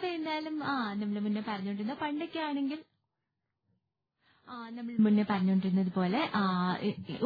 അപ്പൊ എന്തായാലും ആ നമ്മൾ മുന്നേ പറഞ്ഞുകൊണ്ടിരുന്ന പണ്ടൊക്കെ ആണെങ്കിൽ നമ്മൾ മുന്നേ പറഞ്ഞുകൊണ്ടിരുന്നത് പോലെ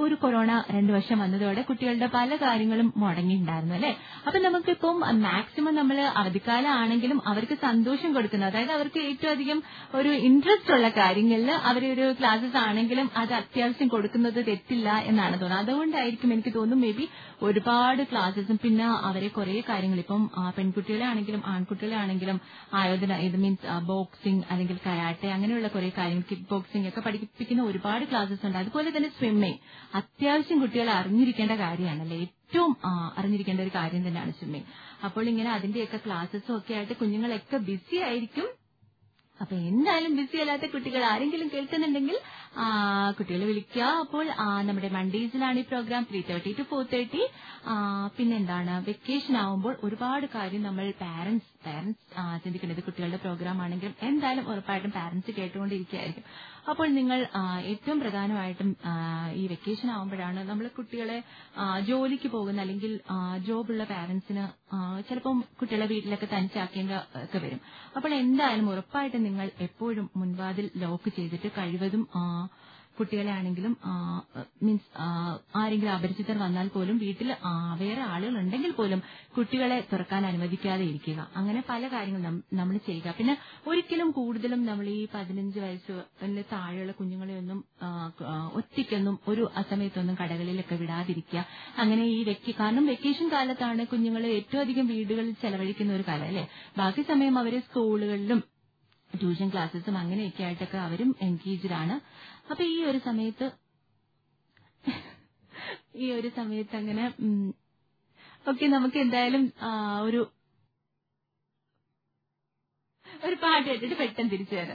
ഒരു കൊറോണ രണ്ടു വർഷം വന്നതോടെ കുട്ടികളുടെ പല കാര്യങ്ങളും മുടങ്ങിയിട്ടുണ്ടായിരുന്നു അല്ലെ? അപ്പൊ നമുക്കിപ്പം മാക്സിമം നമ്മൾ അവധിക്കാലം ആണെങ്കിലും അവർക്ക് സന്തോഷം കൊടുക്കുന്നത് അതായത് അവർക്ക് ഏറ്റവും അധികം ഒരു ഇൻട്രസ്റ്റ് ഉള്ള കാര്യങ്ങളിൽ അവരൊരു ക്ലാസ്സസ് ആണെങ്കിലും അത് അത്യാവശ്യം കൊടുക്കുന്നത് തെറ്റില്ല എന്നാണ് തോന്നുന്നത്. അതുകൊണ്ടായിരിക്കും എനിക്ക് തോന്നുന്നു മേ ബി ഒരുപാട് ക്ലാസ്സസും പിന്നെ അവരെ കുറെ കാര്യങ്ങൾ ഇപ്പം പെൺകുട്ടികളാണെങ്കിലും ആൺകുട്ടികളാണെങ്കിലും ആയോധന ഇത് മീൻസ് ബോക്സിംഗ് അല്ലെങ്കിൽ കരാട്ടെ അങ്ങനെയുള്ള കുറെ കാര്യങ്ങൾ കിക്ക് ബോക്സിംഗ് ഒക്കെ പഠിപ്പിക്കുന്ന ഒരുപാട് ക്ലാസ്സസ് ഉണ്ട്. അതുപോലെ തന്നെ സ്വിമ്മിംഗ് അത്യാവശ്യം കുട്ടികൾ അറിഞ്ഞിരിക്കേണ്ട കാര്യമാണല്ലേ? ഏറ്റവും അറിഞ്ഞിരിക്കേണ്ട ഒരു കാര്യം തന്നെയാണ് സ്വിമ്മിംഗ് അപ്പോൾ ഇങ്ങനെ അതിന്റെയൊക്കെ ക്ലാസ്സസും ഒക്കെ ആയിട്ട് കുഞ്ഞുങ്ങളൊക്കെ ബിസി ആയിരിക്കും. അപ്പൊ എന്തായാലും ബിസി അല്ലാത്ത കുട്ടികൾ ആരെങ്കിലും കേൾക്കുന്നുണ്ടെങ്കിൽ കുട്ടികളെ വിളിക്കുക. അപ്പോൾ നമ്മുടെ മൺഡേസിലാണ് ഈ programme three thirty to four thirty പിന്നെന്താണ്? വെക്കേഷൻ ആവുമ്പോൾ ഒരുപാട് കാര്യം നമ്മൾ പാരന്റ്സ് പാരന്റ്സ് ചിന്തിക്കേണ്ടത് കുട്ടികളുടെ പ്രോഗ്രാം ആണെങ്കിലും എന്തായാലും ഉറപ്പായിട്ടും പാരന്റ്സ് കേട്ടുകൊണ്ടിരിക്കുകയായിരിക്കും. അപ്പോൾ നിങ്ങൾ ഏറ്റവും പ്രധാനമായിട്ടും ഈ വെക്കേഷൻ ആവുമ്പോഴാണ് നമ്മൾ കുട്ടികളെ ജോലിക്ക് പോകുന്ന അല്ലെങ്കിൽ ജോബുള്ള പാരന്റ്സിന് ചിലപ്പം കുട്ടികളെ വീട്ടിലൊക്കെ തനിച്ചാക്കേണ്ട ഒക്കെ വരും. അപ്പോൾ എന്തായാലും ഉറപ്പായിട്ടും നിങ്ങൾ എപ്പോഴും മുൻവാതിൽ ലോക്ക് ചെയ്തിട്ട് കഴിവതും കുട്ടികളെ ആണെങ്കിലും മീൻസ് ആരെങ്കിലും അപരിചിതർ വന്നാൽ പോലും വീട്ടിൽ വേറെ ആളുകൾ ഉണ്ടെങ്കിൽ പോലും കുട്ടികളെ തുറക്കാൻ അനുവദിക്കാതെ ഇരിക്കുക. അങ്ങനെ പല കാര്യങ്ങളും നമ്മൾ ചെയ്യുക. പിന്നെ ഒരിക്കലും കൂടുതലും നമ്മൾ ഈ പതിനഞ്ച് വയസ്സിന് താഴെയുള്ള കുഞ്ഞുങ്ങളെ ഒന്നും ഒറ്റയ്ക്കൊന്നും ഒരു അസമയത്തൊന്നും കടകളിലൊക്കെ വിടാതിരിക്കുക. അങ്ങനെ ഈ വെക്കി കാരണം വെക്കേഷൻ കാലത്താണ് കുഞ്ഞുങ്ങൾ ഏറ്റവും അധികം വീടുകളിൽ ചെലവഴിക്കുന്ന ഒരു കാലം അല്ലേ? ബാക്കി സമയം അവരെ സ്കൂളുകളിലും ട്യൂഷൻ ക്ലാസ്സസും അങ്ങനെയൊക്കെ ആയിട്ടൊക്കെ അവരും എൻഗേജ്ഡ് അപ്പൊ ഈ ഒരു സമയത്ത് ഈ ഒരു സമയത്ത് അങ്ങനെ ഓക്കെ നമുക്ക് എന്തായാലും ഒരു ഒരു പാട്ട് കേട്ടിട്ട് പെട്ടെന്ന് തിരിച്ചു വരാം.